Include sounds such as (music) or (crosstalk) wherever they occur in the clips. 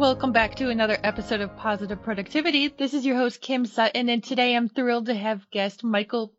Welcome back to another episode of Positive Productivity. This is your host, Kim Sutton, and today I'm thrilled to have guest Michael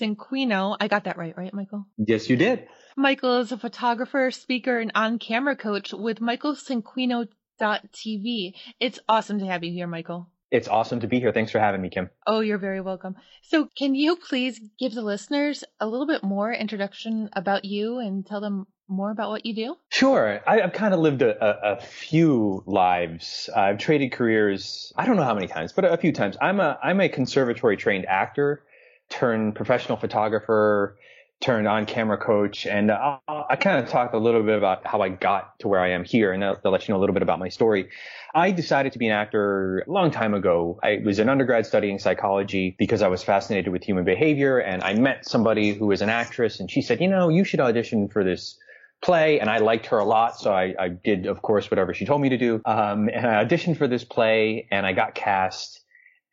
Cinquino. I got that right, right, Michael? Yes, you did. Michael is a photographer, speaker, and on-camera coach with michaelcinquino.tv. It's awesome to have you here, Michael. It's awesome to be here. Thanks for having me, Kim. Oh, you're very welcome. So, can you please give the listeners a little bit more introduction about you and tell them more about what you do? Sure. I, have kind of lived a, a, a, few lives. I've traded careers. I don't know how many times, but a, few times. I'm a I'm a conservatory trained actor, turned professional photographer, turned on camera coach, and I'll, I kind of talked a little bit about how I got to where I am here, and I'll, I'll let you know a little bit about my story. I decided to be an actor a long time ago. I was an undergrad studying psychology because I was fascinated with human behavior, and I met somebody who was an actress, and she said, you know, you should audition for this play and I liked her a lot. So I, I did, of course, whatever she told me to do. Um, and I auditioned for this play and I got cast.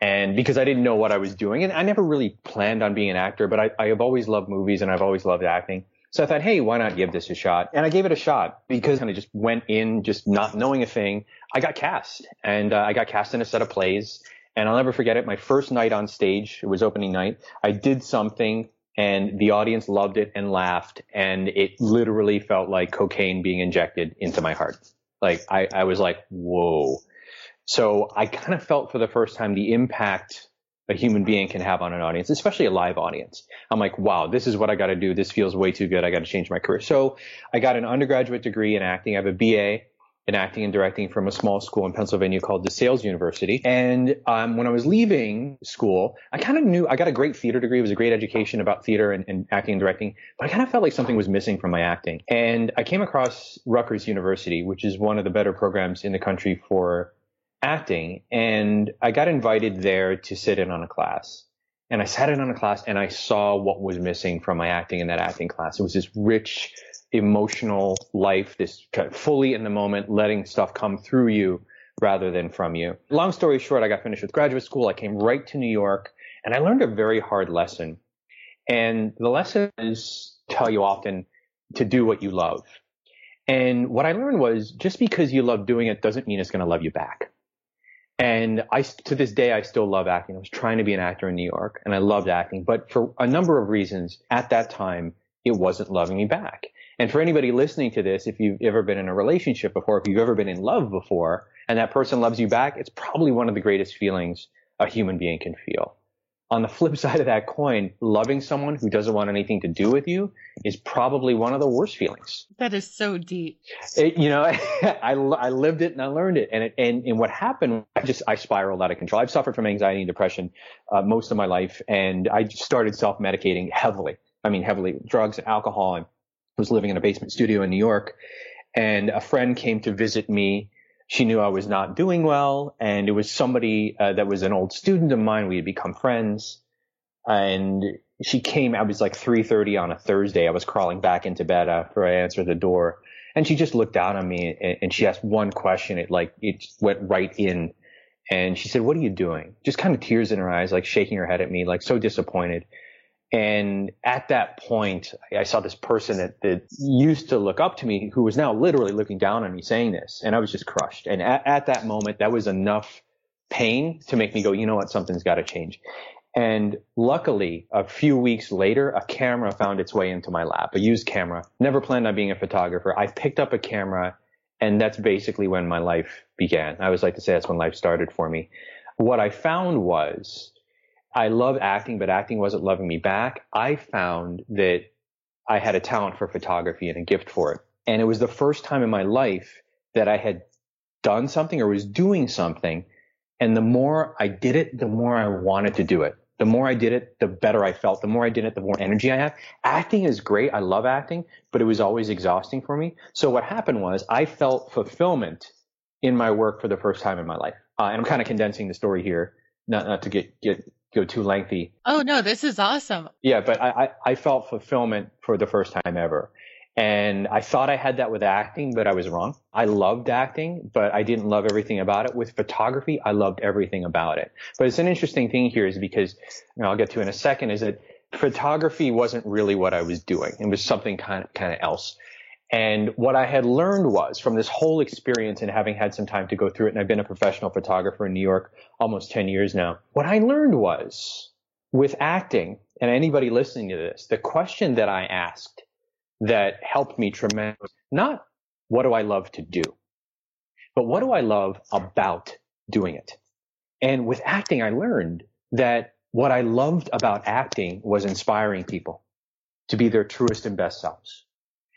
And because I didn't know what I was doing and I never really planned on being an actor, but I, I have always loved movies and I've always loved acting. So I thought, hey, why not give this a shot? And I gave it a shot because I just went in just not knowing a thing. I got cast and uh, I got cast in a set of plays. And I'll never forget it. My first night on stage, it was opening night. I did something and the audience loved it and laughed and it literally felt like cocaine being injected into my heart like i, I was like whoa so i kind of felt for the first time the impact a human being can have on an audience especially a live audience i'm like wow this is what i got to do this feels way too good i got to change my career so i got an undergraduate degree in acting i have a ba in acting and directing from a small school in Pennsylvania called DeSales University. And um, when I was leaving school, I kind of knew I got a great theater degree. It was a great education about theater and, and acting and directing, but I kind of felt like something was missing from my acting. And I came across Rutgers University, which is one of the better programs in the country for acting. And I got invited there to sit in on a class. And I sat in on a class and I saw what was missing from my acting in that acting class. It was this rich, emotional life, this kind of fully in the moment, letting stuff come through you rather than from you. Long story short, I got finished with graduate school. I came right to New York and I learned a very hard lesson. And the lesson is tell you often to do what you love. And what I learned was just because you love doing it doesn't mean it's going to love you back. And I, to this day, I still love acting. I was trying to be an actor in New York and I loved acting, but for a number of reasons at that time, it wasn't loving me back. And for anybody listening to this, if you've ever been in a relationship before, if you've ever been in love before, and that person loves you back, it's probably one of the greatest feelings a human being can feel. On the flip (laughs) side of that coin, loving someone who doesn't want anything to do with you is probably one of the worst feelings. That is so deep. It, you know, (laughs) I, I lived it and I learned it. And, it, and, and what happened, I just, I spiraled out of control. I've suffered from anxiety and depression, uh, most of my life. And I started self-medicating heavily. I mean, heavily drugs and alcohol and was living in a basement studio in New York, and a friend came to visit me. She knew I was not doing well, and it was somebody uh, that was an old student of mine. We had become friends, and she came. I was like 3:30 on a Thursday. I was crawling back into bed after I answered the door, and she just looked down on me and, and she asked one question. It like it went right in, and she said, "What are you doing?" Just kind of tears in her eyes, like shaking her head at me, like so disappointed. And at that point, I saw this person that, that used to look up to me who was now literally looking down on me saying this. And I was just crushed. And at, at that moment, that was enough pain to make me go, you know what? Something's got to change. And luckily, a few weeks later, a camera found its way into my lap, a used camera. Never planned on being a photographer. I picked up a camera and that's basically when my life began. I always like to say that's when life started for me. What I found was I love acting, but acting wasn't loving me back. I found that I had a talent for photography and a gift for it. And it was the first time in my life that I had done something or was doing something. And the more I did it, the more I wanted to do it. The more I did it, the better I felt. The more I did it, the more energy I had. Acting is great. I love acting, but it was always exhausting for me. So what happened was I felt fulfillment in my work for the first time in my life. Uh, and I'm kind of condensing the story here, not, not to get, get, go too lengthy. Oh, no, this is awesome. Yeah, but I, I, I felt fulfillment for the first time ever. And I thought I had that with acting, but I was wrong. I loved acting, but I didn't love everything about it. With photography, I loved everything about it. But it's an interesting thing here is because, you know, I'll get to in a second, is that photography wasn't really what I was doing. It was something kind of, kind of else. And what I had learned was from this whole experience and having had some time to go through it, and I've been a professional photographer in New York almost 10 years now. What I learned was with acting and anybody listening to this, the question that I asked that helped me tremendously. Not what do I love to do, but what do I love about doing it? And with acting, I learned that what I loved about acting was inspiring people to be their truest and best selves.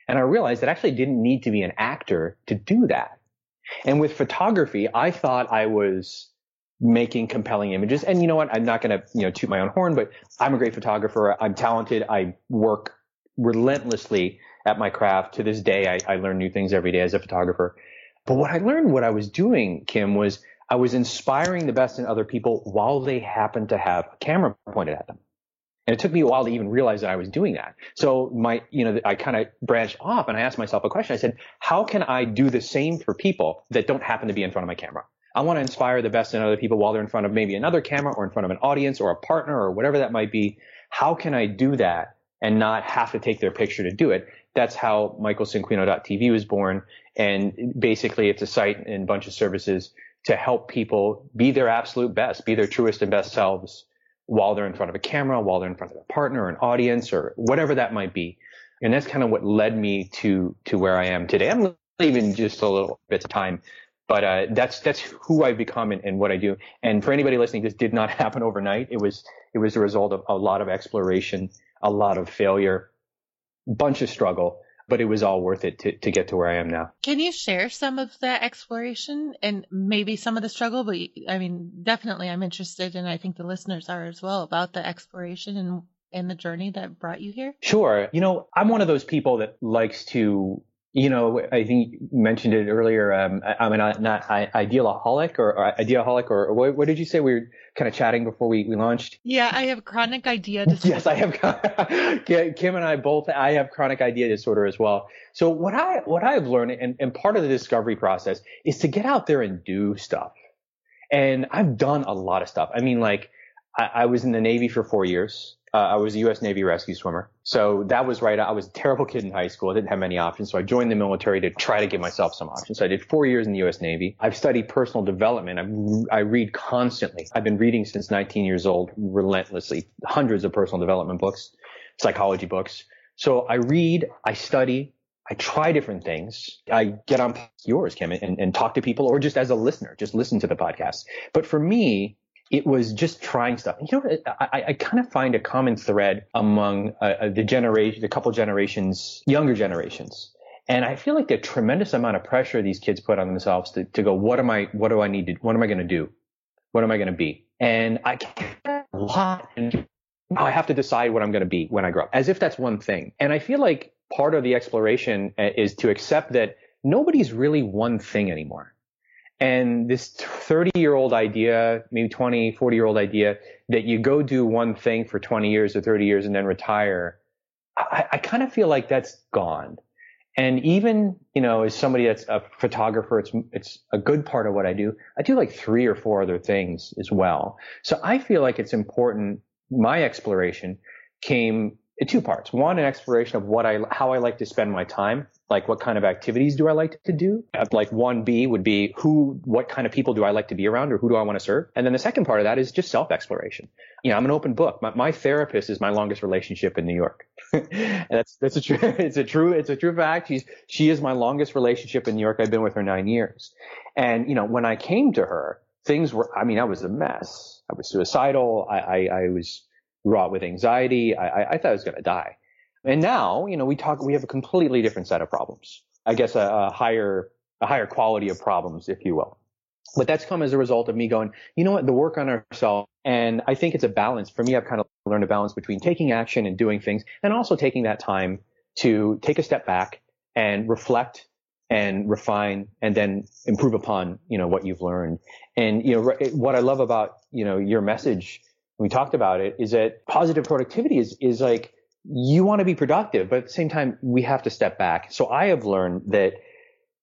And I realized that I actually didn't need to be an actor to do that. And with photography, I thought I was making compelling images. And you know what? I'm not going to, you know, toot my own horn, but I'm a great photographer. I'm talented. I work relentlessly at my craft. To this day, I, I learn new things every day as a photographer. But what I learned, what I was doing, Kim, was I was inspiring the best in other people while they happened to have a camera pointed at them. And it took me a while to even realize that I was doing that. So my, you know, I kind of branched off and I asked myself a question. I said, how can I do the same for people that don't happen to be in front of my camera? I want to inspire the best in other people while they're in front of maybe another camera or in front of an audience or a partner or whatever that might be. How can I do that and not have to take their picture to do it. That's how michaelcinquino.tv was born. And basically it's a site and a bunch of services to help people be their absolute best, be their truest and best selves while they're in front of a camera, while they're in front of a partner or an audience or whatever that might be. And that's kind of what led me to, to where I am today. I'm leaving just a little bit of time, but, uh, that's, that's who I've become and, and what I do. And for anybody listening, this did not (laughs) happen overnight. It was, it was a result of a lot of exploration a lot of failure, bunch of struggle, but it was all worth it to, to get to where I am now. Can you share some of the exploration and maybe some of the struggle? But I mean, definitely I'm interested and I think the listeners are as well about the exploration and, and the journey that brought you here. Sure. You know, I'm one of those people that likes to you know, I think you mentioned it earlier. Um, I, am not, not idealaholic or, or ideaholic or, or what, what, did you say? We were kind of chatting before we, we launched. Yeah, I have chronic idea (laughs) disorder. yes, I have. (laughs) Kim and I both. I have chronic idea disorder as well. So what I what I've learned, and, and part of the discovery process, is to get out there and do stuff. And I've done a lot of stuff. I mean, like I, I was in the Navy for four years. Uh, I was a U.S. Navy rescue swimmer. So that was right. I was a terrible kid in high school. I didn't have many options. So I joined the military to try to give myself some options. So I did four years in the U.S. Navy. I've studied personal development. I'm, I read constantly. I've been reading since 19 years old, relentlessly, hundreds of personal development books, psychology books. So I read, I study, I try different things. I get on yours, Kim, and, and talk to people or just as a listener, just listen to the podcast. But for me, it was just trying stuff. You know, I, I kind of find a common thread among uh, uh, the generation, the couple generations, younger generations. And I feel like the tremendous amount of pressure these kids put on themselves to, to go, what am I, what do I need to, what am I going to do? What am I going to be? And I get a lot and I have to decide what I'm going to be when I grow up as if that's one thing. And I feel like part of the exploration uh, is to accept that nobody's really one thing anymore. And this 30 year old idea, maybe 20, 40 year old idea that you go do one thing for 20 years or 30 years and then retire, I, I kind of feel like that's gone. And even, you know, as somebody that's a photographer, it's, it's a good part of what I do. I do like three or four other things as well. So I feel like it's important. My exploration came in two parts. One, an exploration of what I, how I like to spend my time like what kind of activities do I like to do? Uh, like one B would be who, what kind of people do I like to be around or who do I want to serve? And then the second part of that is just self exploration. You know, I'm an open book. My, my therapist is my longest relationship in New York. (laughs) that's, that's a true, (laughs) it's a true, it's a true fact. She's, she is my longest relationship in New York. I've been with her nine years. And, you know, when I came to her, things were, I mean, I was a mess. I was suicidal. I, I, I was wrought with anxiety. I, I, I thought I was going to die. And now, you know, we talk, we have a completely different set of problems. I guess a, a higher, a higher quality of problems, if you will. But that's come as a result of me going, you know what, the work on ourselves. And I think it's a balance. For me, I've kind of learned a balance between taking action and doing things and also taking that time to take a step back and reflect and refine and then improve upon, you know, what you've learned. And, you know, what I love about, you know, your message, we talked about it, is that positive productivity is, is like, you want to be productive, but at the same time, we have to step back. So I have learned that,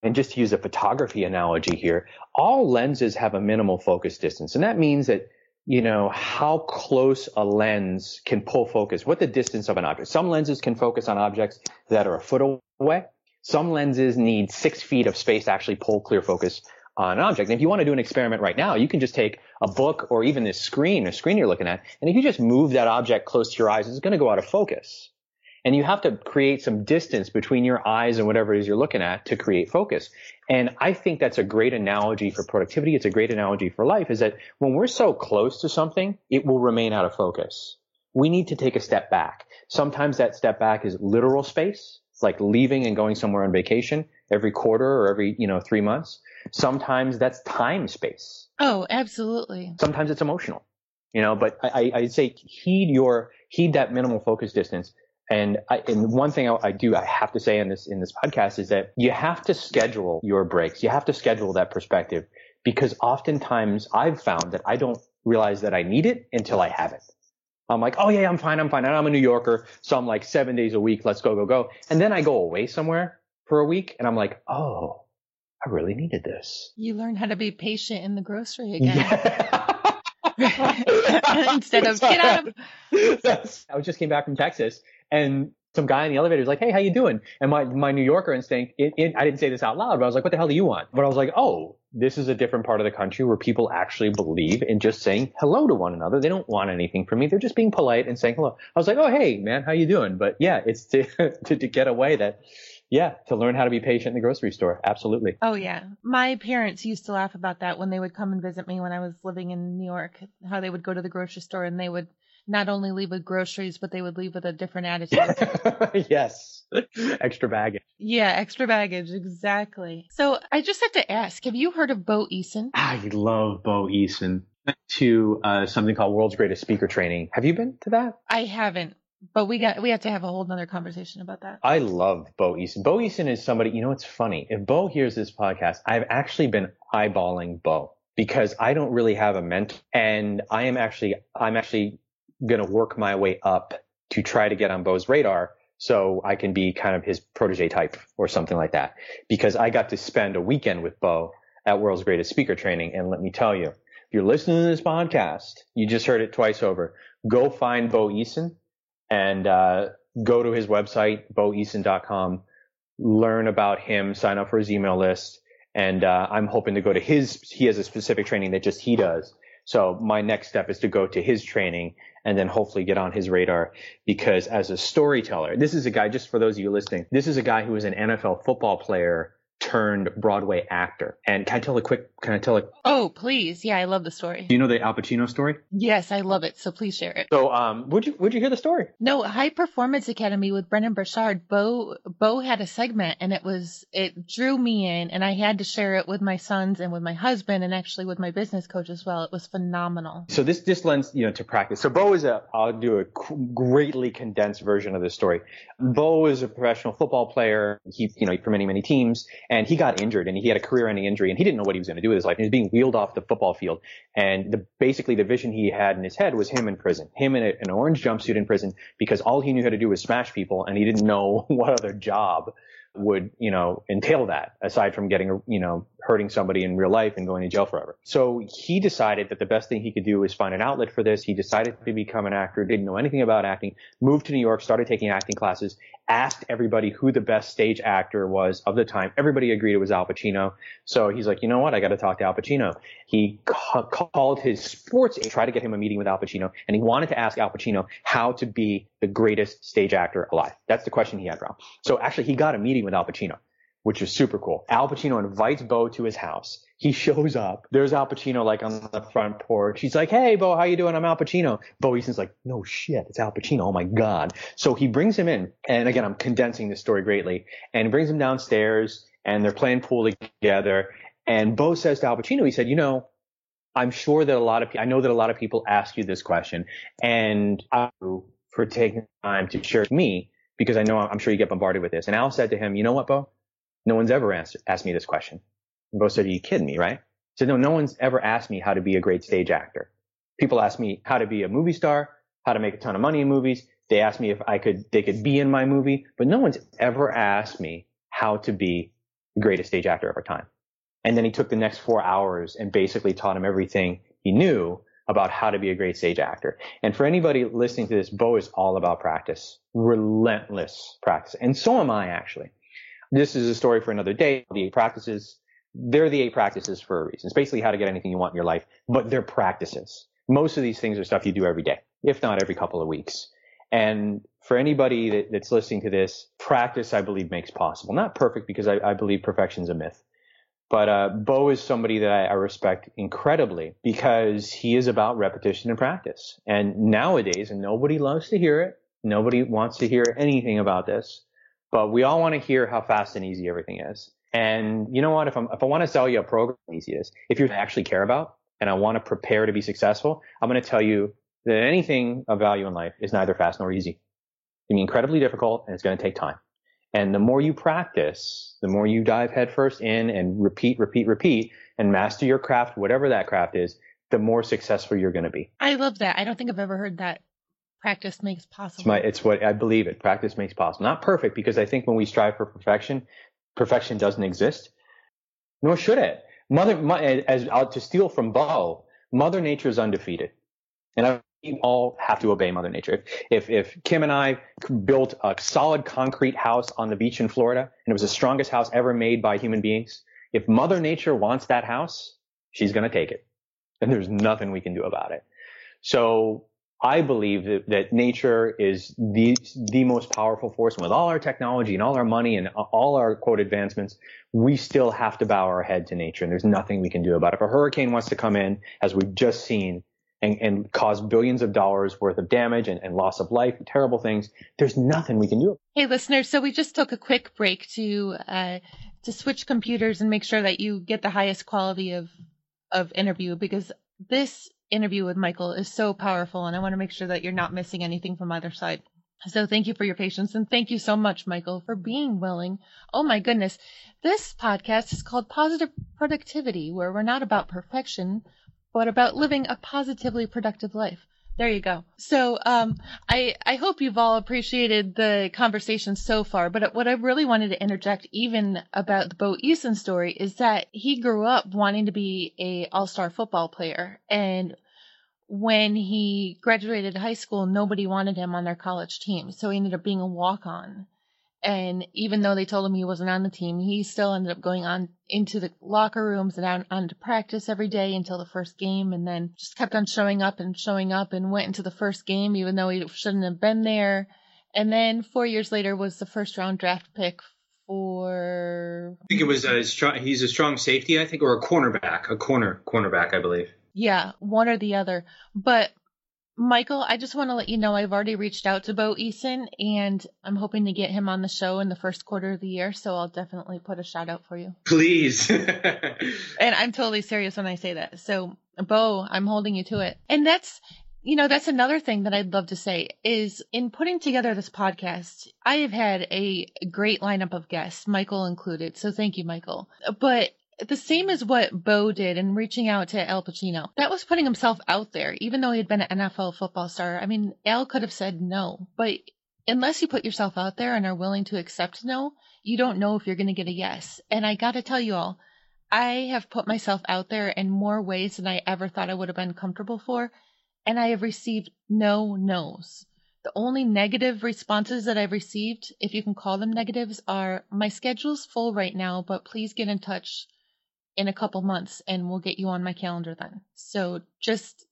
and just to use a photography analogy here, all lenses have a minimal focus distance. And that means that, you know, how close a lens can pull focus, what the distance of an object. Some lenses can focus on objects that are a foot away. Some lenses need six feet of space to actually pull clear focus on an object. And if you want to do an experiment right now, you can just take a book or even this screen, a screen you're looking at, and if you just move that object close to your eyes, it's going to go out of focus. And you have to create some distance between your eyes and whatever it is you're looking at to create focus. And I think that's a great analogy for productivity. It's a great analogy for life is that when we're so close to something, it will remain out of focus. We need to take a step back. Sometimes that step back is literal space, like leaving and going somewhere on vacation every quarter or every, you know, three months. Sometimes that's time space. Oh, absolutely. Sometimes it's emotional, you know, but I, I'd say heed your, heed that minimal focus distance. And I, and one thing I, I do, I have to say in this, in this podcast is that you have to schedule your breaks. You have to schedule that perspective because oftentimes I've found that I don't realize that I need it until I have it. I'm like, oh yeah, I'm fine, I'm fine. And I'm a New Yorker, so I'm like seven days a week, let's go, go, go. And then I go away somewhere for a week and I'm like, oh, I really needed this. You learn how to be patient in the grocery (laughs) again. Yeah. (laughs) Instead of get out of. (laughs) I just came back from Texas and some guy in the elevator was like, "Hey, how you doing?" And my my New Yorker instinct, it, it, I didn't say this out loud, but I was like, "What the hell do you want?" But I was like, "Oh, this is a different part of the country where people actually believe in just saying hello to one another. They don't want anything from me. They're just being polite and saying hello." I was like, "Oh, hey, man, how you doing?" But yeah, it's (laughs) to to, to get away that yeah, to learn how to be patient in the grocery store. Absolutely. Oh yeah. My parents used to laugh about that when they would come and visit me when I was living in New York, how they would go to the grocery store and they would not only leave with groceries, but they would leave with a different attitude. (laughs) yes. Extra baggage. Yeah, extra baggage. Exactly. So I just have to ask, have you heard of Bo Eason? I love Bo Eason. To uh, something called World's Greatest Speaker Training. Have you been to that? I haven't. But we got we have to have a whole nother conversation about that. I love Bo Eason. Bo Eason is somebody, you know what's funny? If Bo hears this podcast, I've actually been eyeballing Bo because I don't really have a mentor and I am actually I'm actually gonna work my way up to try to get on Bo's radar so I can be kind of his protege type or something like that. Because I got to spend a weekend with Bo at World's Greatest Speaker Training and let me tell you, if you're listening to this podcast, you just heard it twice over. Go find Bo Eason and uh, go to his website, boeason.com, learn about him, sign up for his email list. And uh, I'm hoping to go to his, he has a specific training that just he does. So my next step is to go to his training and then hopefully get on his radar. Because as a storyteller, this is a guy, just for those of you listening, this is a guy who was an NFL football player turned Broadway actor. And can I tell a quick, can I tell a? Oh, please. Yeah, I love the story. Do you know the Al Pacino story? Yes, I love it. So please share it. So, um, would you, would you hear the story? No, High Performance Academy with Brendon Burchard. Bo, Bo had a segment and it was, it drew me in and I had to share it with my sons and with my husband and actually with my business coach as well. It was phenomenal. So this, this lends, you know, to practice. So Bo is a, I'll do a greatly condensed version of this story. Bo is a professional football player. He, you know, for many, many teams and he got injured and he had a career ending injury and he didn't know what he was going to do with his life. He was being wheeled off the football field. And the, basically the vision he had in his head was him in prison, him in a, an orange jumpsuit in prison because all he knew how to do was smash people and he didn't know (laughs) what other job would, you know, entail that aside from getting, you know, hurting somebody in real life and going to jail forever. So he decided that the best thing he could do was find an outlet for this. He decided to become an actor, didn't know anything about acting, moved to New York, started taking acting classes, asked everybody who the best stage actor was of the time. Everybody agreed it was Al Pacino. So he's like, you know what? I got to talk to Al Pacino. He ca- called his sports agent, tried to get him a meeting with Al Pacino, and he wanted to ask Al Pacino how to be the greatest stage actor alive. That's the question he had, Rob. So actually, he got a meeting with Al Pacino which is super cool. Al Pacino invites Bo to his house. He shows up. There's Al Pacino like on the front porch. He's like, "Hey, Bo, how you doing? I'm Al Pacino." Bo Eason's like, "No shit, it's Al Pacino. Oh my god!" So he brings him in, and again, I'm condensing this story greatly, and brings him downstairs, and they're playing pool together. And Bo says to Al Pacino, he said, "You know, I'm sure that a lot of I know that a lot of people ask you this question, and I for taking time to share with me." Because I know I'm sure you get bombarded with this. And Al said to him, you know what, Bo? No one's ever asked, asked me this question. And Bo said, are you kidding me, right? I said, no, no one's ever asked me how to be a great stage actor. People ask me how to be a movie star, how to make a ton of money in movies. They asked me if I could, they could be in my movie, but no one's ever asked me how to be the greatest stage actor of our time. And then he took the next four hours and basically taught him everything he knew about how to be a great stage actor. And for anybody listening to this, Bo is all about practice, relentless practice. And so am I actually. This is a story for another day. The eight practices, they're the eight practices for a reason. It's basically how to get anything you want in your life, but they're practices. Most of these things are stuff you do every day, if not every couple of weeks. And for anybody that, that's listening to this, practice, I believe, makes possible. Not perfect because I, I believe perfection is a myth. But uh, Bo is somebody that I, I, respect incredibly because he is about repetition and practice. And nowadays, and nobody loves to hear it, nobody wants to hear anything about this, but we all want to hear how fast and easy everything is. And you know what? If, if I want to sell you a program, easy is. If you actually care about and I want to prepare to be successful, I'm going to tell you that anything of value in life is neither fast nor easy. It can be incredibly difficult and it's going to take time. And the more you practice, the more you dive headfirst in and repeat, repeat, repeat and master your craft, whatever that craft is, the more successful you're going to be. I love that. I don't think I've ever heard that practice makes possible. It's, my, it's what I believe it. Practice makes possible. Not perfect because I think when we strive for perfection, perfection doesn't exist, nor should it. Mother, as uh, to steal from Bo, Mother Nature is undefeated. And I we all have to obey Mother Nature. If, if, if Kim and I built a solid concrete house on the beach in Florida and it was the strongest house ever made by human beings, if Mother Nature wants that house, she's going to take it. And there's nothing we can do about it. So I believe that, that nature is the, the most powerful force. And with all our technology and all our money and all our quote advancements, we still have to bow our head to nature and there's nothing we can do about it. If a hurricane wants to come in, as we've just seen, and, and cause billions of dollars worth of damage and, and loss of life, and terrible things. There's nothing we can do. Hey, listeners, so we just took a quick break to uh, to switch computers and make sure that you get the highest quality of of interview because this interview with Michael is so powerful, and I want to make sure that you're not missing anything from either side. So thank you for your patience and thank you so much, Michael, for being willing. Oh my goodness. This podcast is called Positive Productivity, where we're not about perfection but about living a positively productive life. There you go. So um, I I hope you've all appreciated the conversation so far. But what I really wanted to interject, even about the Bo Eason story, is that he grew up wanting to be a all star football player, and when he graduated high school, nobody wanted him on their college team, so he ended up being a walk on. And even though they told him he wasn't on the team, he still ended up going on into the locker rooms and out on to practice every day until the first game and then just kept on showing up and showing up and went into the first game even though he shouldn't have been there. And then four years later was the first round draft pick for. I think it was a strong, he's a strong safety, I think, or a cornerback, a corner, cornerback, I believe. Yeah, one or the other. But Michael, I just want to let you know I've already reached out to Bo Eason and I'm hoping to get him on the show in the first quarter of the year, so I'll definitely put a shout out for you. Please. (laughs) (laughs) and I'm totally serious when I say that. So, Bo, I'm holding you to it. And that's you know, that's another thing that I'd love to say is in putting together this podcast, I have had a great lineup of guests, Michael included. So thank you, Michael. But the same as what Bo did in reaching out to Al Pacino. That was putting himself out there, even though he had been an NFL football star. I mean, Al could have said no, but unless you put yourself out there and are willing to accept no, you don't know if you're going to get a yes. And I got to tell you all, I have put myself out there in more ways than I ever thought I would have been comfortable for, and I have received no no's. The only negative responses that I've received, if you can call them negatives, are my schedule's full right now, but please get in touch in a couple months and we'll get you on my calendar then. So just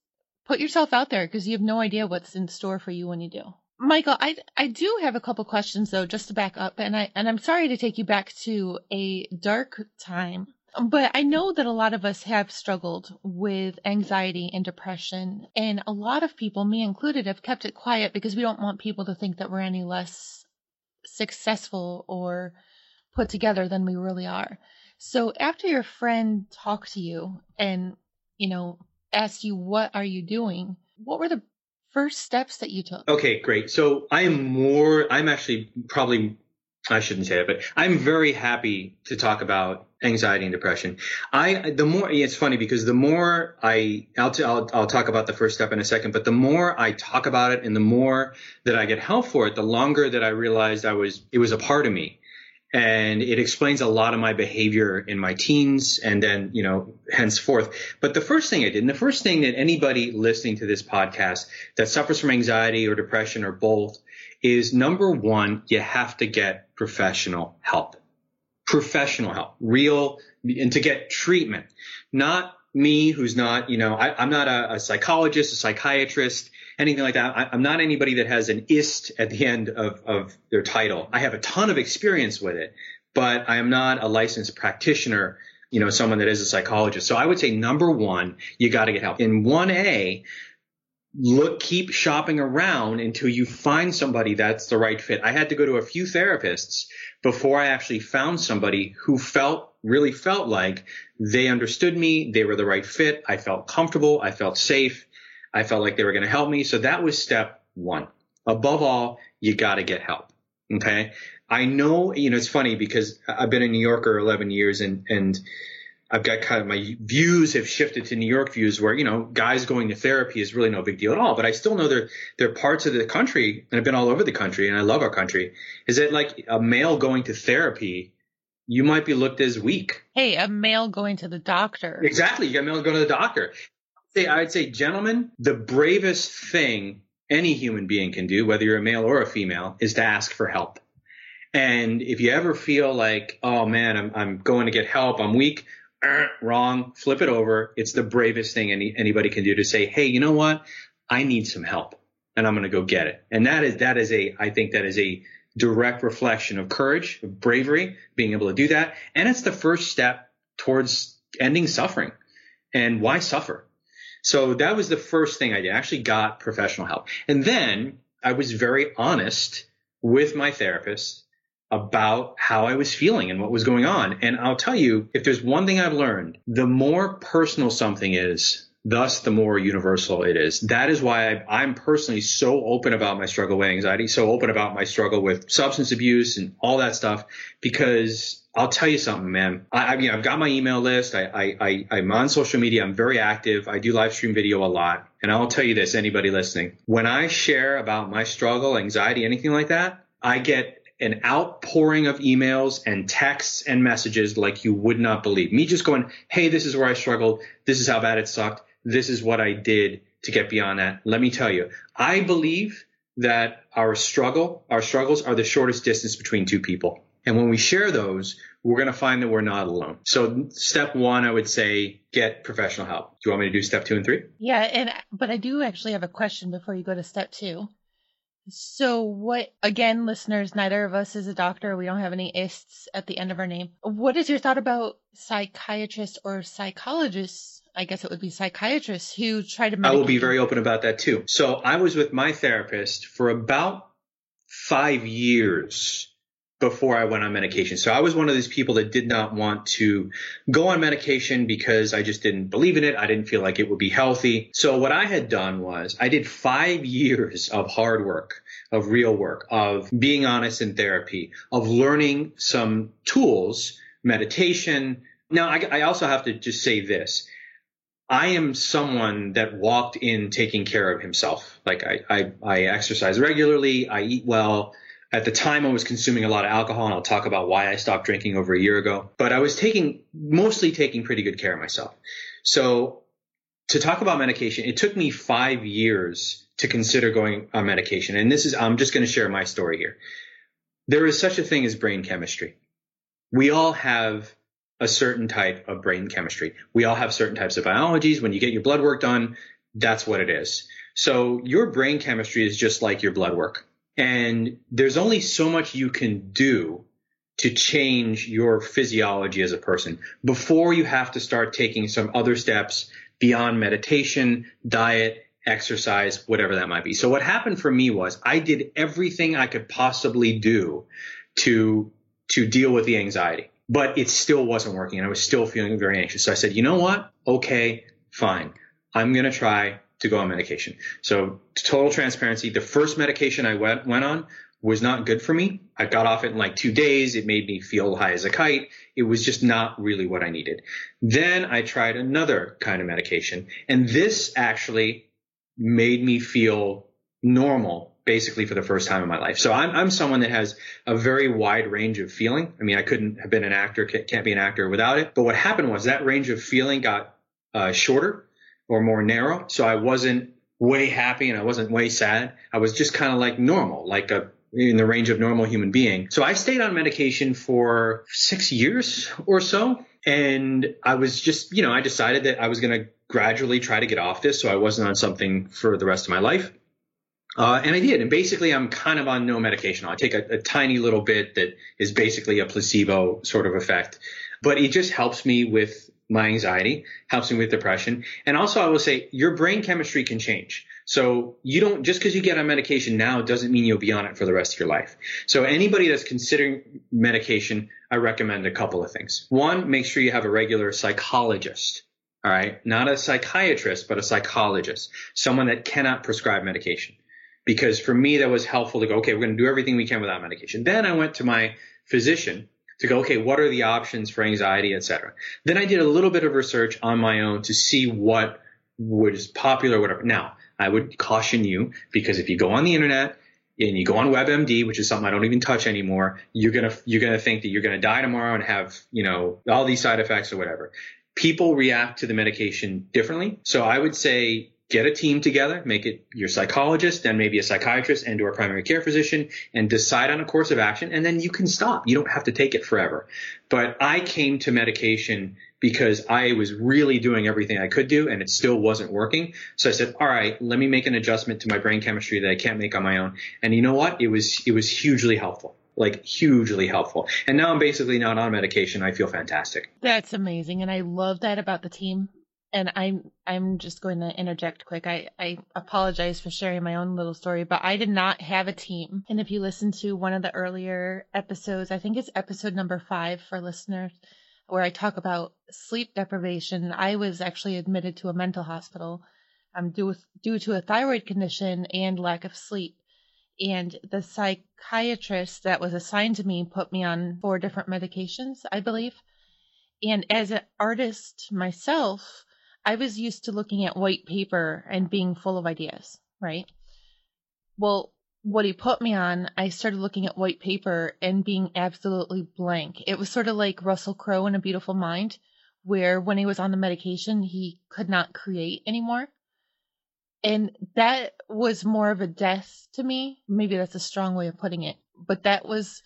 put yourself out there because you have no idea what's in store for you when you do. Michael, I I do have a couple questions though, just to back up, and I and I'm sorry to take you back to a dark time, but I know that a lot of us have struggled with anxiety and depression, and a lot of people, me included, have kept it quiet because we don't want people to think that we're any less successful or put together than we really are. So after your friend talked to you and, you know, asked you, what are you doing? What were the first steps that you took? Okay, great. So I am more, I'm actually probably I shouldn't say it, but I'm very happy to talk about anxiety and depression. I the more it's funny because the more I I'll, t- I'll I'll talk about the first step in a second, but the more I talk about it and the more that I get help for it, the longer that I realized I was it was a part of me. And it explains a lot of my behavior in my teens and then, you know, henceforth. But the first thing I did, and the first thing that anybody listening to this podcast that suffers from anxiety or depression or both is number one, you have to get professional help. Professional help, real, and to get treatment. Not me, who's not, you know, I, am not a, a, psychologist, a psychiatrist, anything like that. I, am not anybody that has an ist at the end of, of their title. I have a ton of experience with it, but I am not a licensed practitioner you know, someone that is a psychologist. So I would say number one, you got to get help. In 1A, look keep shopping around until you find somebody that's the right fit. I had to go to a few therapists before I actually found somebody who felt really felt like they understood me, they were the right fit, I felt comfortable, I felt safe, I felt like they were going to help me. So that was step 1. Above all, you got to get help. Okay? I know, you know, it's funny because I've been a New Yorker 11 years and and I've got kind of my views have shifted to New York views where, you know, guys going to therapy is really no big deal at all. But I still know there, there are parts of the country, and I've been all over the country, and I love our country, is that like a male going to therapy, you might be looked as weak. Hey, a male going to the doctor. Exactly. You got a male going to the doctor. Say, I'd say, gentlemen, the bravest thing any human being can do, whether you're a male or a female, is to ask for help. And if you ever feel like, oh man, I'm, I'm going to get help, I'm weak, uh, wrong, flip it over. It's the bravest thing any, anybody can do to say, hey, you know what? I need some help and I'm going to go get it. And that is, that is a, I think that is a direct reflection of courage, of bravery, being able to do that. And it's the first step towards ending suffering. And why suffer? So that was the first thing I did. I actually got professional help. And then I was very honest with my therapist about how I was feeling and what was going on. And I'll tell you, if there's one thing I've learned, the more personal something is, thus the more universal it is. That is why I, am personally so open about my struggle with anxiety, so open about my struggle with substance abuse and all that stuff, because I'll tell you something, man. I, I mean, I've got my email list. I, I, I, am on social media. I'm very active. I do live stream video a lot. And I'll tell you this, anybody listening, when I share about my struggle, anxiety, anything like that, I get an outpouring of emails and texts and messages like you would not believe. Me just going, Hey, this is where I struggled. This is how bad it sucked. This is what I did to get beyond that. Let me tell you, I believe that our struggle, our struggles are the shortest distance between two people. And when we share those, we're going to find that we're not alone. So step one, I would say get professional help. Do you want me to do step two and three? Yeah. And, but I do actually have a question before you go to step two. So, what, again, listeners, neither of us is a doctor. We don't have any ists at the end of our name. What is your thought about psychiatrists or psychologists? I guess it would be psychiatrists who try to. Medicate. I will be very open about that too. So, I was with my therapist for about five years before I went on medication. So I was one of these people that did not want to go on medication because I just didn't believe in it. I didn't feel like it would be healthy. So what I had done was I did five years of hard work, of real work, of being honest in therapy, of learning some tools, meditation. Now I, I also have to just say this. I am someone that walked in taking care of himself. Like I, I, I exercise regularly. I eat well. At the time, I was consuming a lot of alcohol, and I'll talk about why I stopped drinking over a year ago. But I was taking, mostly taking pretty good care of myself. So to talk about medication, it took me five years to consider going on medication. And this is, I'm just going to share my story here. There is such a thing as brain chemistry. We all have a certain type of brain chemistry. We all have certain types of biologies. When you get your blood work done, that's what it is. So your brain chemistry is just like your blood work. And there's only so much you can do to change your physiology as a person before you have to start taking some other steps beyond meditation, diet, exercise, whatever that might be. So what happened for me was I did everything I could possibly do to, to deal with the anxiety, but it still wasn't working and I was still feeling very anxious. So I said, you know what? Okay, fine. I'm going to try to go on medication. So total transparency, the first medication I went, went on was not good for me. I got off it in like two days. It made me feel high as a kite. It was just not really what I needed. Then I tried another kind of medication and this actually made me feel normal basically for the first time in my life. So I'm, I'm someone that has a very wide range of feeling. I mean, I couldn't have been an actor, can't be an actor without it. But what happened was that range of feeling got uh, shorter or more narrow. So I wasn't way happy and I wasn't way sad. I was just kind of like normal, like a in the range of normal human being. So I stayed on medication for six years or so. And I was just, you know, I decided that I was going to gradually try to get off this so I wasn't on something for the rest of my life. Uh, and I did. And basically, I'm kind of on no medication. I take a, a tiny little bit that is basically a placebo sort of effect, but it just helps me with my anxiety, helps me with depression. And also, I will say your brain chemistry can change. So you don't, just because you get on medication now doesn't mean you'll be on it for the rest of your life. So anybody that's considering medication, I recommend a couple of things. One, make sure you have a regular psychologist. All right. Not a psychiatrist, but a psychologist, someone that cannot prescribe medication. Because for me, that was helpful to go, okay, we're going to do everything we can without medication. Then I went to my physician to go, okay, what are the options for anxiety, et cetera. Then I did a little bit of research on my own to see what was popular, whatever. Now, I would caution you because if you go on the internet and you go on WebMD, which is something I don't even touch anymore, you're gonna you're gonna think that you're gonna die tomorrow and have you know all these side effects or whatever. People react to the medication differently, so I would say get a team together, make it your psychologist, then maybe a psychiatrist and or a primary care physician and decide on a course of action and then you can stop. You don't have to take it forever. But I came to medication because I was really doing everything I could do and it still wasn't working. So I said, all right, let me make an adjustment to my brain chemistry that I can't make on my own. And you know what? It was, it was hugely helpful like hugely helpful. And now I'm basically not on medication. I feel fantastic. That's amazing. And I love that about the team and I'm I'm just going to interject quick. I, I apologize for sharing my own little story, but I did not have a team. And if you listen to one of the earlier episodes, I think it's episode number five for listeners, where I talk about sleep deprivation. I was actually admitted to a mental hospital um, due, due to a thyroid condition and lack of sleep. And the psychiatrist that was assigned to me put me on four different medications, I believe. And as an artist myself, I was used to looking at white paper and being full of ideas, right? Well, what he put me on, I started looking at white paper and being absolutely blank. It was sort of like Russell Crowe in A Beautiful Mind, where when he was on the medication, he could not create anymore. And that was more of a death to me. Maybe that's a strong way of putting it, but that was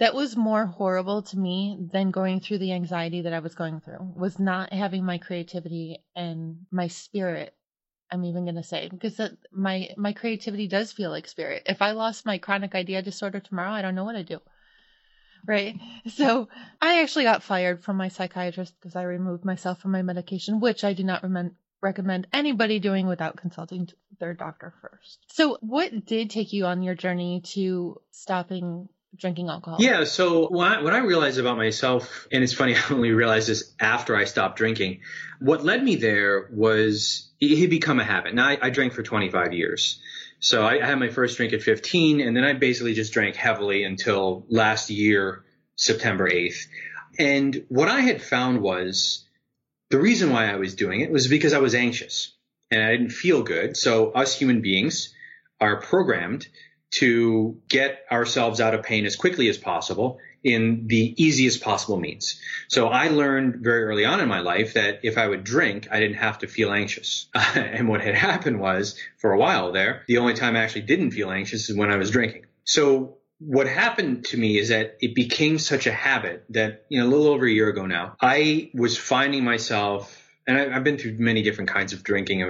that was more horrible to me than going through the anxiety that I was going through was not having my creativity and my spirit I'm even going to say because that, my my creativity does feel like spirit. If I lost my chronic idea disorder tomorrow, I don't know what I'd do. Right? (laughs) So, I actually got fired from my psychiatrist because I removed myself from my medication, which I do not recommend recommend anybody doing without consulting their doctor first. So, what did take you on your journey to stopping drinking alcohol? Yeah. So what I, what I realized about myself, and it's funny, (laughs) I only realized this after I stopped drinking. What led me there was it had become a habit. Now I, I drank for 25 years. So I, I had my first drink at 15 and then I basically just drank heavily until last year, September 8th. And what I had found was the reason why I was doing it was because I was anxious and I didn't feel good. So us human beings are programmed to get ourselves out of pain as quickly as possible in the easiest possible means. So I learned very early on in my life that if I would drink, I didn't have to feel anxious. (laughs) and what had happened was for a while there, the only time I actually didn't feel anxious is when I was drinking. So what happened to me is that it became such a habit that, you know, a little over a year ago now, I was finding myself and I, have been through many different kinds of drinking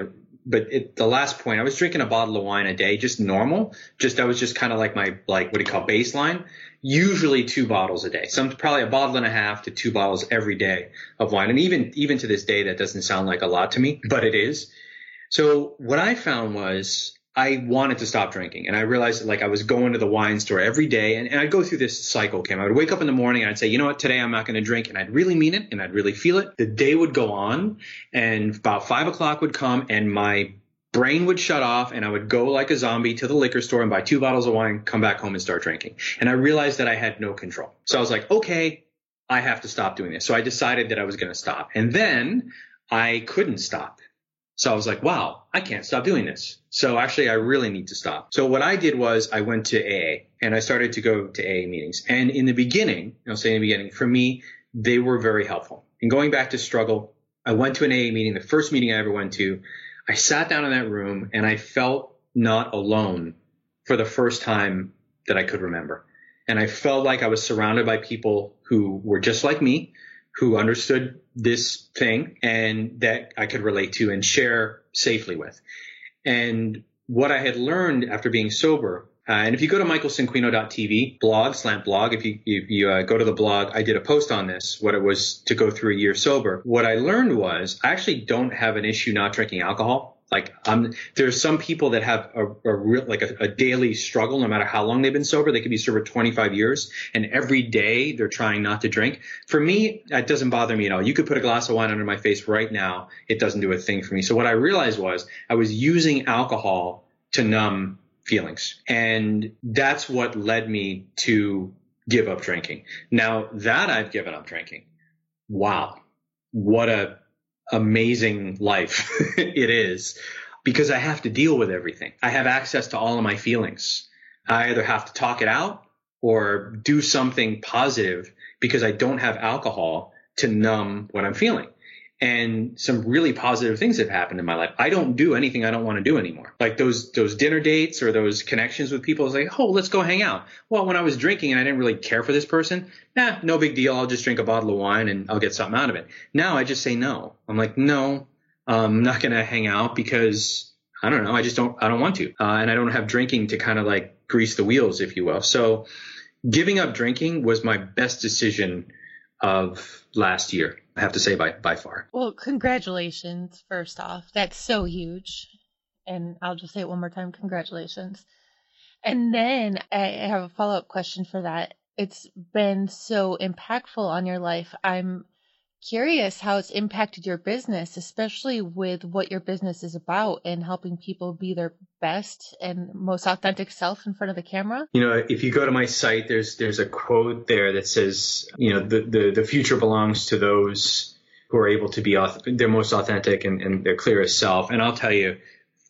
but at the last point, I was drinking a bottle of wine a day, just normal. Just that was just kind of like my like what do you call baseline. Usually two bottles a day. Some probably a bottle and a half to two bottles every day of wine. And even even to this day, that doesn't sound like a lot to me, but it is. So what I found was I wanted to stop drinking. And I realized that like I was going to the wine store every day and, and I'd go through this cycle, Kim. I would wake up in the morning and I'd say, you know what, today I'm not going to drink. And I'd really mean it and I'd really feel it. The day would go on and about five o'clock would come and my brain would shut off and I would go like a zombie to the liquor store and buy two bottles of wine, come back home and start drinking. And I realized that I had no control. So I was like, okay, I have to stop doing this. So I decided that I was going to stop. And then I couldn't stop. So I was like, wow, I can't stop doing this. So actually, I really need to stop. So what I did was I went to AA and I started to go to AA meetings. And in the beginning, I'll say in the beginning, for me, they were very helpful. And going back to struggle, I went to an AA meeting, the first meeting I ever went to. I sat down in that room and I felt not alone for the first time that I could remember. And I felt like I was surrounded by people who were just like me, who understood this thing and that I could relate to and share safely with. And what I had learned after being sober, uh, and if you go to michaelcinquino.tv blog, slant blog, if you, you uh, go to the blog, I did a post on this, what it was to go through a year sober. What I learned was I actually don't have an issue not drinking alcohol. Like um, there's some people that have a, a real like a, a, daily struggle, no matter how long they've been sober. They could be sober 25 years, and every day they're trying not to drink. For me, that doesn't bother me at all. You could put a glass of wine under my face right now; it doesn't do a thing for me. So what I realized was I was using alcohol to numb feelings, and that's what led me to give up drinking. Now that I've given up drinking, wow, what a amazing life (laughs) it is because I have to deal with everything. I have access to all of my feelings. I either have to talk it out or do something positive because I don't have alcohol to numb what I'm feeling and some really positive things have happened in my life. I don't do anything I don't want to do anymore. Like those those dinner dates or those connections with people. It's like, oh, let's go hang out. Well, when I was drinking and I didn't really care for this person, nah, no big deal. I'll just drink a bottle of wine and I'll get something out of it. Now I just say no. I'm like, no, I'm not gonna hang out because I don't know. I just don't. I don't want to, uh, and I don't have drinking to kind of like grease the wheels, if you will. So, giving up drinking was my best decision of last year. I have to say by by far. Well, congratulations first off. That's so huge. And I'll just say it one more time, congratulations. And then I have a follow-up question for that. It's been so impactful on your life. I'm curious how it's impacted your business, especially with what your business is about and helping people be their best and most authentic self in front of the camera. You know, if you go to my site, there's there's a quote there that says, you know, the the, the future belongs to those who are able to be their most authentic and, and their clearest self. And I'll tell you,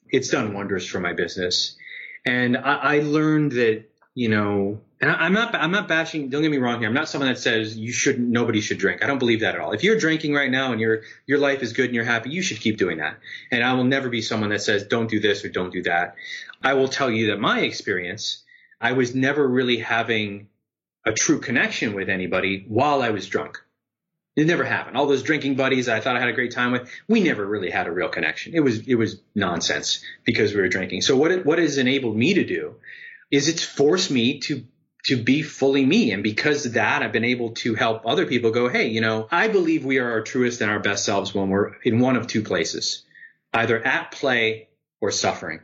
it's done wonders for my business. And I, I learned that, you know, and I, am not I'm not bashing. Don't get me wrong here. I'm not someone that says you shouldn't. Nobody should drink. I don't believe that at all. If you're drinking right now and your your life is good and you're happy, you should keep doing that. And I will never be someone that says don't do this or don't do that. I will tell you that my experience, I was never really having a true connection with anybody while I was drunk. It never happened. All those drinking buddies I thought I had a great time with, we never really had a real connection. It was it was nonsense because we were drinking. So what it, what has enabled me to do is it's forced me to to be fully me. And because of that, I've been able to help other people go, Hey, you know, I believe we are our truest and our best selves when we're in one of two places, either at play or suffering.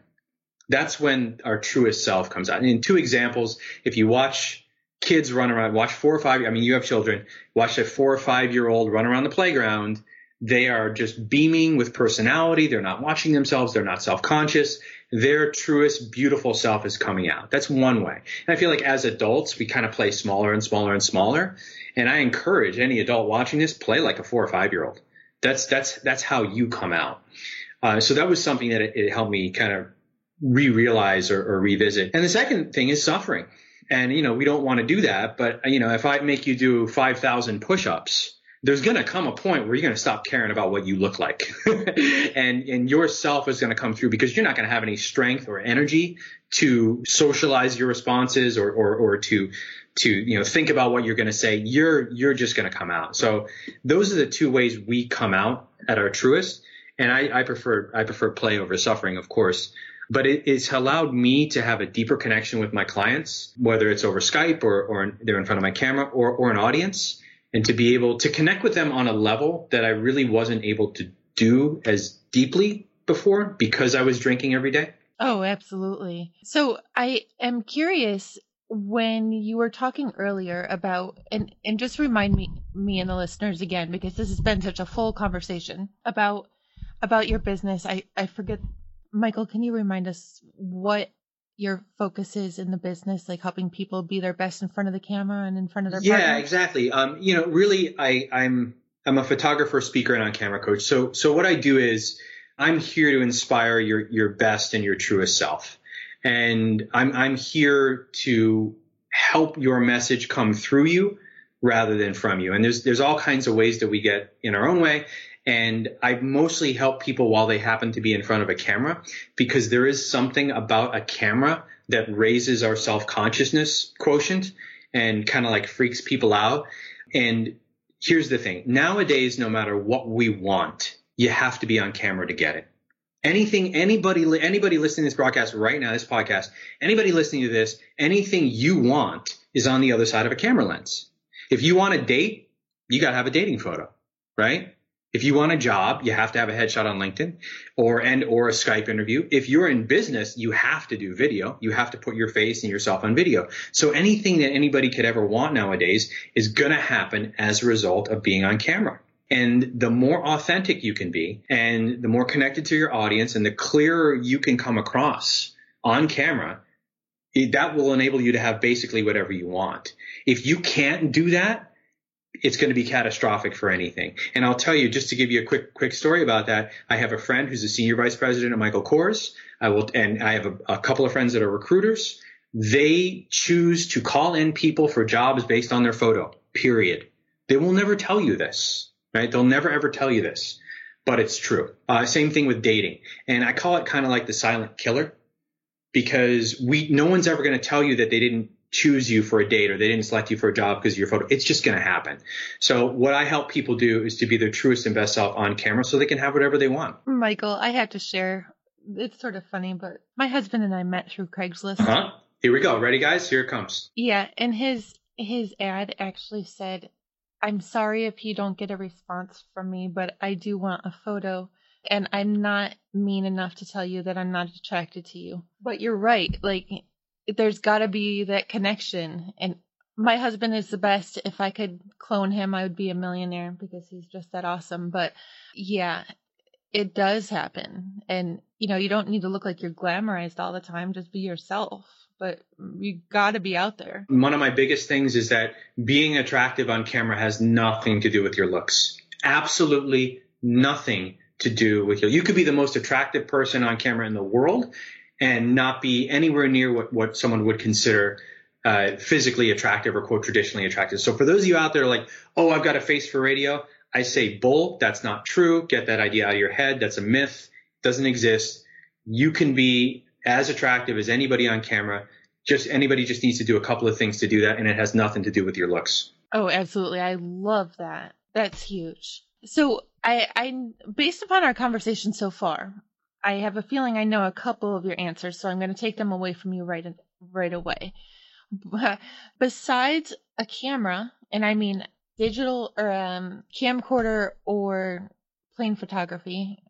That's when our truest self comes out. In two examples, if you watch kids run around, watch four or five, I mean, you have children, watch a four or five year old run around the playground. They are just beaming with personality. They're not watching themselves. They're not self conscious their truest, beautiful self is coming out. That's one way. And I feel like as adults, we kind of play smaller and smaller and smaller. And I encourage any adult watching this, play like a four or five year old. That's, that's, that's how you come out. Uh, so that was something that it, it helped me kind of re-realize or, or revisit. And the second thing is suffering. And, you know, we don't want to do that. But, you know, if I make you do 5,000 push-ups, there's going to come a point where you're going to stop caring about what you look like. (laughs) And and yourself is going to come through because you're not going to have any strength or energy to socialize your responses or or, or to to you know think about what you're going to say. You're you're just going to come out. So those are the two ways we come out at our truest. And I, I prefer I prefer play over suffering of course. But it, it's allowed me to have a deeper connection with my clients, whether it's over Skype or, or they're in front of my camera or, or an audience and to be able to connect with them on a level that I really wasn't able to do as deeply before because I was drinking every day. Oh, absolutely. So I am curious when you were talking earlier about and and just remind me me and the listeners again because this has been such a full conversation about about your business. I I forget Michael, can you remind us what your focus is in the business, like helping people be their best in front of the camera and in front of their yeah, partner? exactly. Um, you know, really, I, I'm I'm a photographer, speaker, and on camera coach. So so what I do is I'm here to inspire your your best and your truest self, and I'm I'm here to help your message come through you rather than from you. And there's there's all kinds of ways that we get in our own way. And I mostly help people while they happen to be in front of a camera because there is something about a camera that raises our self consciousness quotient and kind of like freaks people out. And here's the thing nowadays, no matter what we want, you have to be on camera to get it. Anything, anybody, anybody listening to this broadcast right now, this podcast, anybody listening to this, anything you want is on the other side of a camera lens. If you want a date, you got to have a dating photo, right? If you want a job, you have to have a headshot on LinkedIn or and or a Skype interview. If you're in business, you have to do video. You have to put your face and yourself on video. So anything that anybody could ever want nowadays is going to happen as a result of being on camera. And the more authentic you can be and the more connected to your audience and the clearer you can come across on camera, that will enable you to have basically whatever you want. If you can't do that, it's going to be catastrophic for anything. And I'll tell you, just to give you a quick, quick story about that, I have a friend who's a senior vice president at Michael Kors. I will, and I have a, a couple of friends that are recruiters. They choose to call in people for jobs based on their photo, period. They will never tell you this, right? They'll never ever tell you this, but it's true. Uh, same thing with dating. And I call it kind of like the silent killer because we, no one's ever going to tell you that they didn't choose you for a date or they didn't select you for a job because of your photo. It's just going to happen. So what I help people do is to be their truest and best self on camera so they can have whatever they want. Michael, I have to share. It's sort of funny, but my husband and I met through Craigslist. Uh-huh. Here we go. Ready, guys? Here it comes. Yeah, and his his ad actually said, "I'm sorry if you don't get a response from me, but I do want a photo." And I'm not mean enough to tell you that I'm not attracted to you. But you're right. Like there's got to be that connection. And my husband is the best. If I could clone him, I would be a millionaire because he's just that awesome. But yeah, it does happen. And, you know, you don't need to look like you're glamorized all the time. Just be yourself. But you got to be out there. One of my biggest things is that being attractive on camera has nothing to do with your looks. Absolutely nothing to do with you. You could be the most attractive person on camera in the world and not be anywhere near what, what someone would consider uh, physically attractive or quote traditionally attractive. So for those of you out there like, oh, I've got a face for radio, I say bull. That's not true. Get that idea out of your head. That's a myth. Doesn't exist. You can be as attractive as anybody on camera. Just anybody just needs to do a couple of things to do that, and it has nothing to do with your looks. Oh, absolutely. I love that. That's huge. So I, I based upon our conversation so far, I have a feeling I know a couple of your answers, so I'm going to take them away from you right right away. Besides a camera, and I mean digital or um, camcorder or plain photography,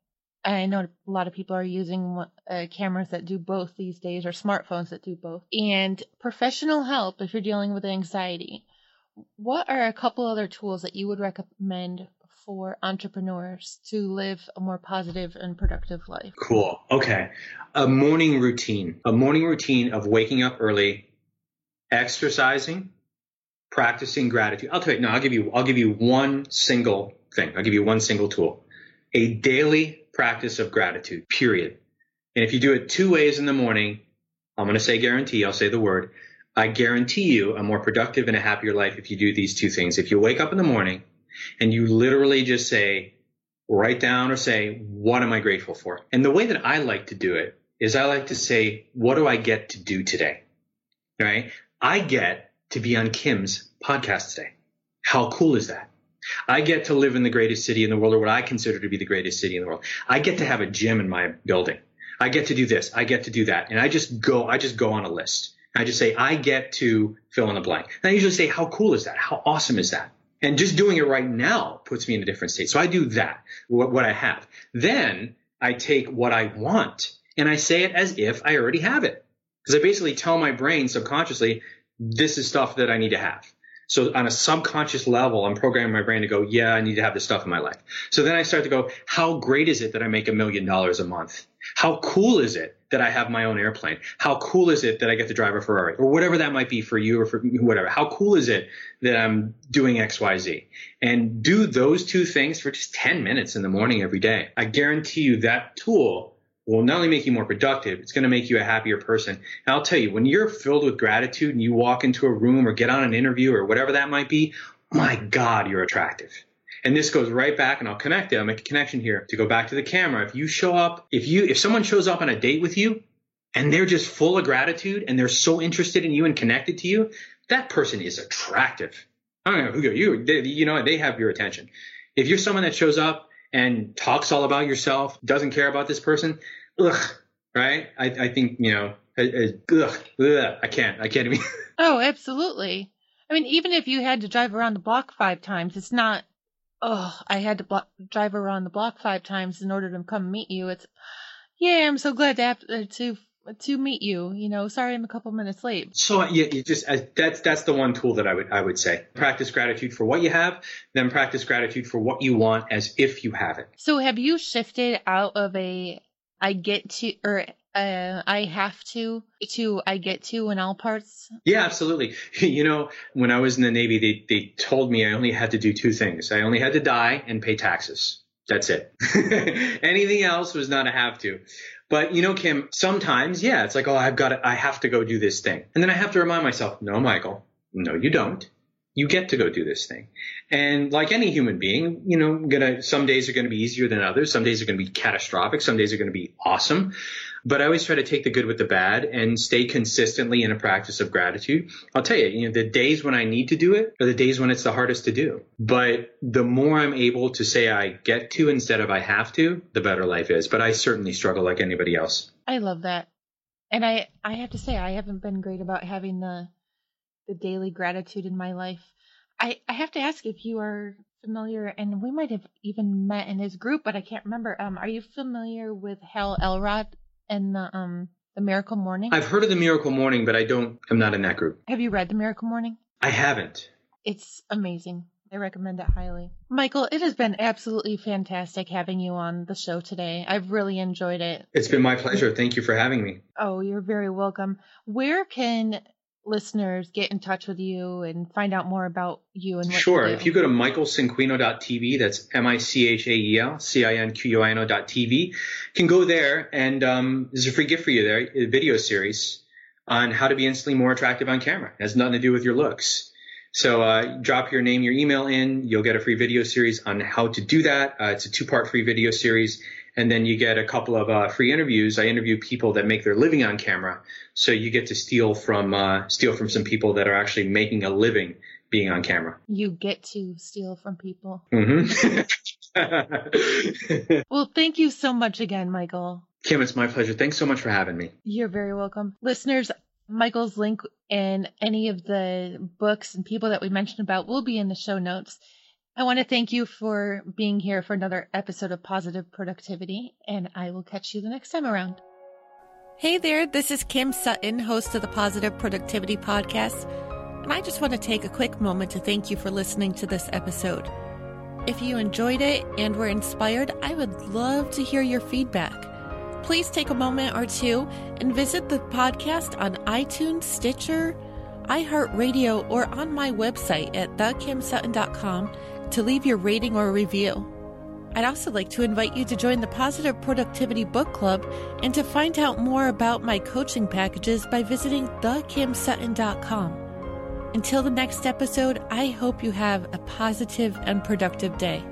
I know a lot of people are using uh, cameras that do both these days, or smartphones that do both. And professional help if you're dealing with anxiety. What are a couple other tools that you would recommend for entrepreneurs to live a more positive and productive life? Cool. Okay. A morning routine, a morning routine of waking up early, exercising, practicing gratitude. I'll tell you, no, I'll give you, I'll give you one single thing. I'll give you one single tool, a daily practice of gratitude, period. And if you do it two ways in the morning, I'm going to say guarantee, I'll say the word. I guarantee you a more productive and a happier life if you do these two things. If you wake up in the morning and you literally just say, write down or say, what am I grateful for? And the way that I like to do it is I like to say, what do I get to do today? Right? I get to be on Kim's podcast today. How cool is that? I get to live in the greatest city in the world or what I consider to be the greatest city in the world. I get to have a gym in my building. I get to do this. I get to do that. And I just go, I just go on a list. I just say, I get to fill in the blank. And I usually say, how cool is that? How awesome is that? And just doing it right now puts me in a different state. So I do that, what, what I have. Then I take what I want and I say it as if I already have it. Because I basically tell my brain subconsciously, this is stuff that I need to have. So on a subconscious level, I'm programming my brain to go, yeah, I need to have this stuff in my life. So then I start to go, how great is it that I make a million dollars a month? How cool is it that I have my own airplane? How cool is it that I get to drive a Ferrari or whatever that might be for you or for whatever? How cool is it that I'm doing X, Y, Z and do those two things for just 10 minutes in the morning every day. I guarantee you that tool will not only make you more productive, it's going to make you a happier person. And I'll tell you, when you're filled with gratitude and you walk into a room or get on an interview or whatever that might be, my God, you're attractive. And this goes right back and I'll connect it. I'll make a connection here to go back to the camera. If you show up, if you, if someone shows up on a date with you and they're just full of gratitude and they're so interested in you and connected to you, that person is attractive. I don't know who you, they, you know, they have your attention. If you're someone that shows up and talks all about yourself, doesn't care about this person, ugh, right? I, I think, you know, ugh, ugh, I can't, I can't even. (laughs) oh, absolutely. I mean, even if you had to drive around the block five times, it's not, oh, I had to drive around the block five times in order to come meet you. It's, yeah, I'm so glad to have uh, to to meet you. You know, sorry I'm a couple minutes late. So yeah, you just uh, that's that's the one tool that I would I would say. Practice gratitude for what you have, then practice gratitude for what you want as if you have it. So have you shifted out of a I get to or uh, I have to to I get to in all parts? Yeah, absolutely. (laughs) You know, when I was in the Navy, they they told me I only had to do two things. I only had to die and pay taxes. That's it. (laughs) Anything else was not a have to. But you know, Kim, sometimes, yeah, it's like, oh, I've got to, I have to go do this thing. And then I have to remind myself, no, Michael, no, you don't. You get to go do this thing. And like any human being, you know, gonna, some days are going to be easier than others. Some days are going to be catastrophic. Some days are going to be awesome. But I always try to take the good with the bad and stay consistently in a practice of gratitude. I'll tell you, you know, the days when I need to do it are the days when it's the hardest to do. But the more I'm able to say I get to instead of I have to, the better life is. But I certainly struggle like anybody else. I love that. And I, I have to say, I haven't been great about having the, the daily gratitude in my life. I, I have to ask if you are familiar, and we might have even met in his group, but I can't remember. Um, are you familiar with Hal Elrod and the um the Miracle Morning? I've heard of the Miracle Morning, but I don't. I'm not in that group. Have you read the Miracle Morning? I haven't. It's amazing. I recommend it highly. Michael, it has been absolutely fantastic having you on the show today. I've really enjoyed it. It's been my pleasure. Thank you for having me. Oh, you're very welcome. Where can listeners get in touch with you and find out more about you and what sure. you if you go to michaelcinquino.tv that's m-i-c-h-a-e-l c-i-n-q-u-i-n-o tv can go there and um, there's a free gift for you there a video series on how to be instantly more attractive on camera. It has nothing to do with your looks so uh, drop your name your email in you'll get a free video series on how to do that uh, it's a two part free video series and then you get a couple of uh, free interviews. I interview people that make their living on camera, so you get to steal from uh, steal from some people that are actually making a living being on camera. You get to steal from people. Mm-hmm. (laughs) well, thank you so much again, Michael. Kim, it's my pleasure. Thanks so much for having me. You're very welcome. Listeners, Michael's link and any of the books and people that we mentioned about will be in the show notes. I want to thank you for being here for another episode of Positive Productivity, and I will catch you the next time around. Hey there, this is Kim Sutton, host of the Positive Productivity Podcast, and I just want to take a quick moment to thank you for listening to this episode. If you enjoyed it and were inspired, I would love to hear your feedback. Please take a moment or two and visit the podcast on iTunes, Stitcher, iHeartRadio, or on my website at thekimsutton.com to leave your rating or review. I'd also like to invite you to join the Positive Productivity Book Club and to find out more about my coaching packages by visiting thekimsutton.com. Until the next episode, I hope you have a positive and productive day.